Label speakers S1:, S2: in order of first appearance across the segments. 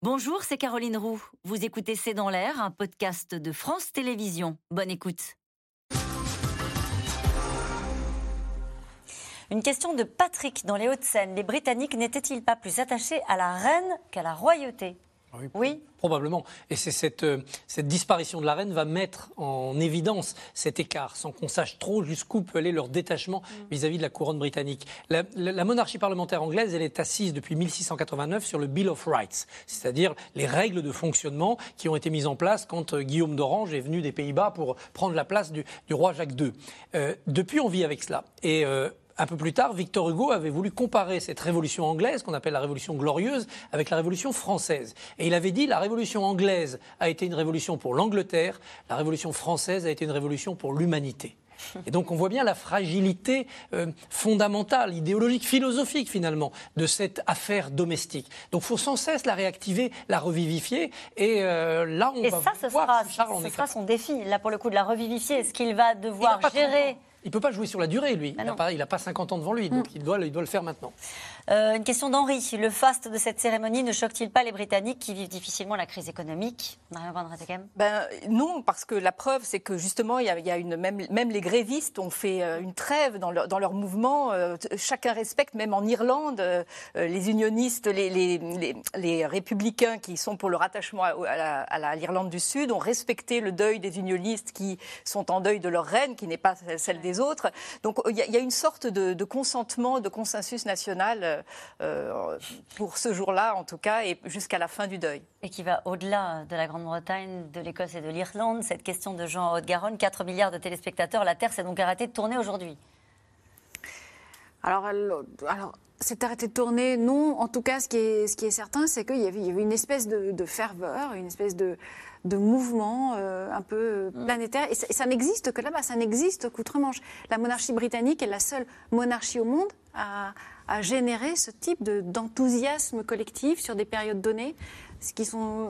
S1: Bonjour, c'est Caroline Roux. Vous écoutez C'est dans l'air, un podcast de France Télévisions. Bonne écoute. Une question de Patrick dans les Hauts-de-Seine. Les Britanniques n'étaient-ils pas plus attachés à la reine qu'à la royauté?
S2: Oui, Probablement. Et c'est cette, euh, cette, disparition de la reine va mettre en évidence cet écart, sans qu'on sache trop jusqu'où peut aller leur détachement mm. vis-à-vis de la couronne britannique. La, la, monarchie parlementaire anglaise, elle est assise depuis 1689 sur le Bill of Rights, c'est-à-dire les règles de fonctionnement qui ont été mises en place quand euh, Guillaume d'Orange est venu des Pays-Bas pour prendre la place du, du roi Jacques II. Euh, depuis, on vit avec cela. Et euh, un peu plus tard, Victor Hugo avait voulu comparer cette révolution anglaise, qu'on appelle la révolution glorieuse, avec la révolution française. Et il avait dit la révolution anglaise a été une révolution pour l'Angleterre, la révolution française a été une révolution pour l'humanité. Et donc on voit bien la fragilité euh, fondamentale, idéologique, philosophique finalement de cette affaire domestique. Donc il faut sans cesse la réactiver, la revivifier. Et euh, là, on
S1: et
S2: va
S1: ça, ce
S2: voir
S1: sera, ce sera son défi. Là, pour le coup, de la revivifier. Est-ce qu'il va devoir gérer
S2: il ne peut pas jouer sur la durée, lui. il n'a pas, pas, 50 ans devant lui, donc mm. il, doit, il doit le faire maintenant.
S1: Euh, une question d'Henri. Le faste de cette cérémonie ne choque-t-il pas les Britanniques qui vivent difficilement la crise économique?
S3: Ben, Non, parce que la preuve, c'est que justement, il y a, une, même, même, les grévistes ont fait euh, une trêve dans leur, dans leur mouvement. Euh, chacun respecte, même en Irlande, les unionistes, les, les, les, républicains qui sont pour le rattachement à, l'Irlande du Sud ont respecté le deuil des unionistes qui sont en deuil de leur reine, qui n'est pas celle des Donc il y, a une sorte de, consentement, de consensus national euh, pour ce jour-là, en tout cas, et jusqu'à la fin du deuil.
S1: Et qui va au-delà de la Grande-Bretagne, de l'Écosse et de l'Irlande. Cette question de Jean Haute-Garonne, 4 milliards de téléspectateurs, la Terre s'est donc arrêtée de tourner aujourd'hui.
S4: Alors, alors c'est arrêté de tourner, non. En tout cas, ce qui est, ce qui est certain, c'est qu'il y, avait une espèce de, ferveur, une espèce de, de mouvement euh, un peu mm. planétaire. Et ça, n'existe que là-bas, ça n'existe qu'outre-Manche. La monarchie britannique est la seule monarchie au monde à, à générer ce type d'enthousiasme collectif sur des périodes données, ce qui, sont,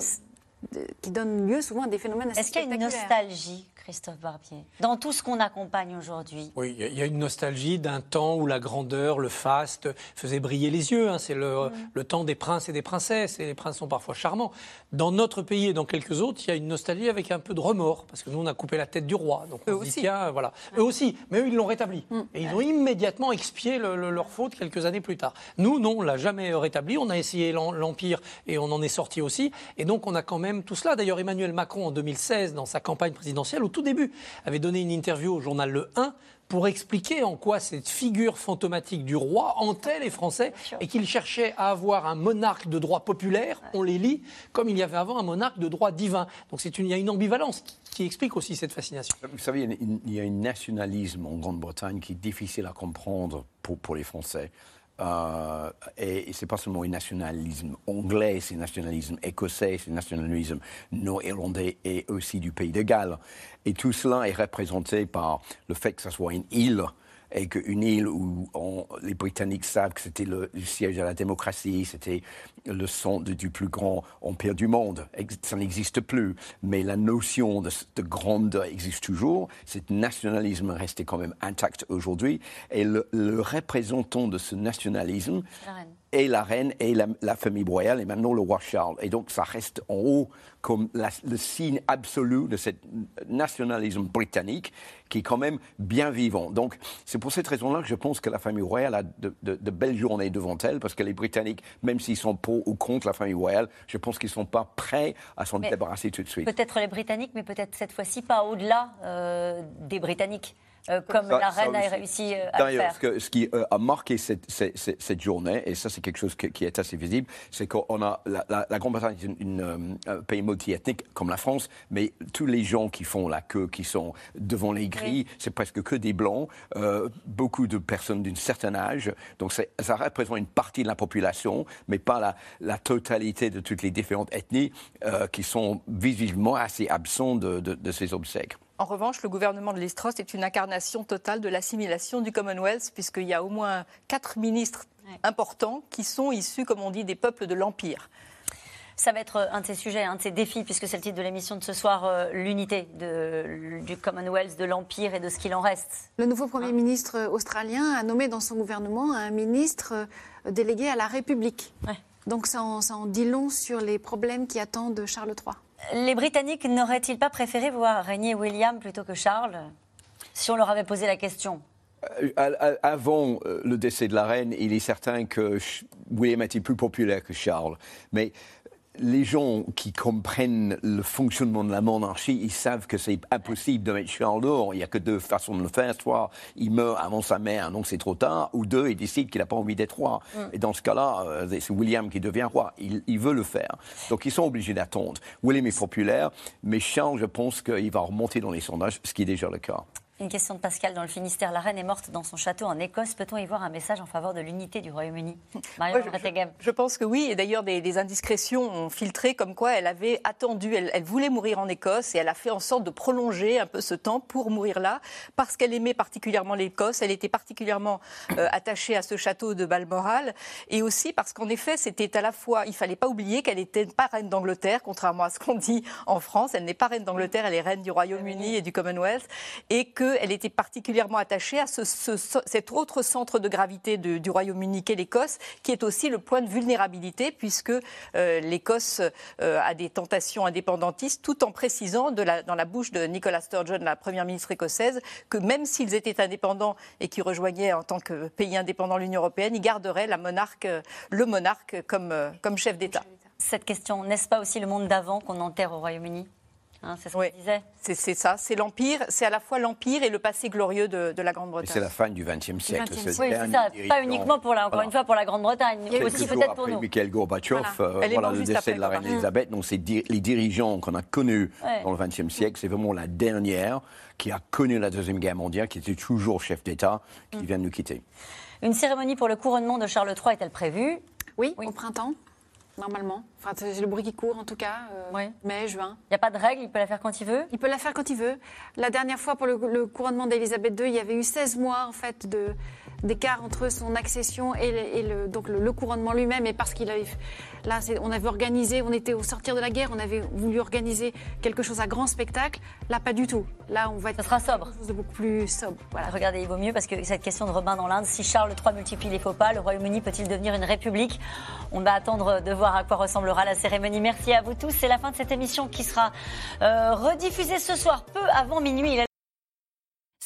S4: qui donne lieu souvent à des phénomènes
S1: assez Est-ce qu'il y a une nostalgie Christophe Barbier, dans tout ce qu'on accompagne aujourd'hui
S2: Oui, il y a une nostalgie d'un temps où la grandeur, le faste faisait briller les yeux. Hein. C'est le, mm. le, temps des princes et des princesses, et les princes sont parfois charmants. Dans notre pays et dans quelques autres, il y a une nostalgie avec un peu de remords, parce que nous, on a coupé la tête du roi. Donc eux aussi. voilà. Eux aussi, mais eux, ils l'ont rétabli. Mm. Et ils ont immédiatement expié leur faute quelques années plus tard. Nous, non, on l'a jamais rétabli. On a essayé l'Empire et on en est sorti aussi. Et donc, on a quand même tout cela. D'ailleurs, Emmanuel Macron, en 2016, dans sa campagne présidentielle, tout début, avait donné une interview au journal Le 1 pour expliquer en quoi cette figure fantomatique du roi hantait les Français et qu'il cherchait à avoir un monarque de droit populaire, on les lit, comme il y avait avant un monarque de droit divin. Donc une, il y a une ambivalence qui, explique aussi cette fascination.
S5: Vous savez, il y a un nationalisme en Grande-Bretagne qui est difficile à comprendre pour, pour les Français. Euh, et, c'est pas seulement un nationalisme anglais, c'est un nationalisme écossais, c'est un nationalisme nord-irlandais et aussi du pays de Galles. Et tout cela est représenté par le fait que ce soit une île et qu'une île où les Britanniques savent que c'était le, siège de la démocratie, c'était le centre du plus grand empire du monde. Ça n'existe plus, mais la notion de, de grandeur existe toujours. Ce nationalisme resté quand même intact aujourd'hui. Et le, représentant de ce nationalisme et la reine et la, famille royale et maintenant le roi Charles. Et donc ça reste en haut comme le signe absolu de ce nationalisme britannique qui est quand même bien vivant. Donc c'est pour cette raison-là que je pense que la famille royale a de, belles journées devant elle parce que les Britanniques, même s'ils sont pour ou contre la famille royale, je pense qu'ils ne sont pas prêts à s'en débarrasser tout de suite.
S1: Peut-être les Britanniques, mais peut-être cette fois-ci pas au-delà euh, des Britanniques. Euh, comme la reine a réussi euh, à faire.
S5: Ce, ce qui euh, a marqué cette, cette, journée, et ça c'est quelque chose qui est assez visible, c'est qu'on a la, Grande-Bretagne est un pays multiethnique comme la France, mais tous les gens qui font la queue, qui sont devant les grilles, c'est presque que des blancs, beaucoup de personnes d'un certain âge, donc ça représente une partie de la population, mais pas la, la totalité de toutes les différentes ethnies qui sont visiblement assez absents de, de ces obsèques.
S3: En revanche, le gouvernement de Listros est une incarnation totale de l'assimilation du Commonwealth, puisqu'il y a au moins quatre ministres importants qui sont issus, comme on dit, des peuples de l'Empire.
S1: Ça va être un de ces sujets, un de ces défis, puisque c'est le titre de l'émission de ce soir, euh, l'unité du Commonwealth, de l'Empire et de ce qu'il en reste.
S4: Le nouveau Premier ministre australien a nommé dans son gouvernement un ministre euh, délégué à la République. Donc ça en, ça en dit long sur les problèmes qui attendent Charles III.
S1: Les Britanniques n'auraient-ils pas préféré voir régner William plutôt que Charles si on leur avait posé la question?
S5: Euh, Avant euh, le décès de la reine, il est certain que William était plus populaire que Charles? Mais les gens qui comprennent le fonctionnement de la monarchie, ils savent que c'est impossible de mettre Charles dehors. Il n'y a que deux façons de le faire. Soit il meurt avant sa mère, donc c'est trop tard, ou deux, il décide qu'il n'a pas envie d'être roi. Et dans ce cas-là, euh, c'est William qui devient roi. Il, il veut le faire. Donc ils sont obligés d'attendre. William est populaire, mais Charles, je pense qu'il va remonter dans les sondages, ce qui est déjà le cas.
S1: Une question de Pascal dans le Finistère. La reine est morte dans son château en Écosse. Peut-on y voir un message en faveur de l'unité du Royaume-Uni? Marion
S3: Moi, je- pense que oui, et d'ailleurs des, des indiscrétions ont filtré comme quoi elle avait attendu, elle, elle voulait mourir en Écosse et elle a fait en sorte de prolonger un peu ce temps pour mourir là, parce qu'elle aimait particulièrement l'Écosse, elle était particulièrement euh, attachée à ce château de Balmoral, et aussi parce qu'en effet c'était à la fois, il fallait pas oublier qu'elle était pas reine d'Angleterre, contrairement à ce qu'on dit en France, elle n'est pas reine d'Angleterre, elle est reine du Royaume-Uni et du Commonwealth, et qu'elle était particulièrement attachée à ce, ce- ce- cet autre centre de gravité du Royaume-Uni qu'est l'Écosse, qui est aussi le point de vulnérabilité, puisque euh, l'Écosse euh, a des tentations indépendantistes, tout en précisant dans la bouche de Nicola Sturgeon, la première ministre écossaise, que même s'ils étaient indépendants et qu'ils rejoignaient en tant que pays indépendant l'Union européenne, ils garderaient le monarque comme, euh, comme chef d'État.
S1: Cette question, n'est-ce pas aussi le monde d'avant qu'on enterre au Royaume-Uni? Hein, C'est ce qu'on
S3: Oui.
S1: disait.
S3: C'est c'est ça, c'est l'empire, c'est à la fois l'empire et le passé glorieux de, de la
S5: Et
S3: Grande-Bretagne.
S5: c'est la fin du XXe siècle.
S4: 20e
S5: ce
S4: siècle.
S1: Oui, c'est ça. Pas uniquement pour la, encore
S5: Voilà.
S1: une fois pour la Grande-Bretagne, mais aussi
S5: jours
S1: peut-être pour
S5: après
S1: nous.
S5: Mikhail Gorbatchev,
S4: Voilà.
S5: euh, voilà le décès
S3: après,
S5: de la reine. Elisabeth. Donc, c'est di- les dirigeants qu'on a connus
S1: Ouais.
S5: dans le XXe siècle, c'est vraiment la dernière qui a connu la Deuxième Guerre mondiale, qui était toujours chef d'État, qui vient de nous quitter.
S1: Une cérémonie pour le couronnement de Charles III est-elle prévue?
S4: Oui,
S1: Oui.
S4: au printemps, normalement. Enfin, c'est le bruit qui court en tout cas, euh,
S1: Oui.
S4: mai, juin.
S1: Il n'y a pas de règle, il peut la faire quand il veut?
S4: Il peut la faire quand il veut. La dernière fois, pour le, le couronnement d'Elisabeth II, il y avait eu 16 mois en fait de d'écart entre son accession et, le, et le- donc le, le couronnement lui-même. Et parce qu'il avait là, on avait organisé, on était au sortir de la guerre, on avait voulu organiser quelque chose à grand spectacle. Là, pas du tout. Là, on va être
S1: Ça sera sobre.
S4: quelque chose de beaucoup plus sobre. Voilà.
S1: Regardez, il vaut mieux parce que cette question de Robin dans l'Inde, si Charles III multiplie les faux pas, le Royaume-Uni peut-il devenir une république? On va attendre de voir à quoi ressemblera la cérémonie. Merci à vous tous. C'est la fin de cette émission qui sera euh, rediffusée ce soir, peu avant minuit.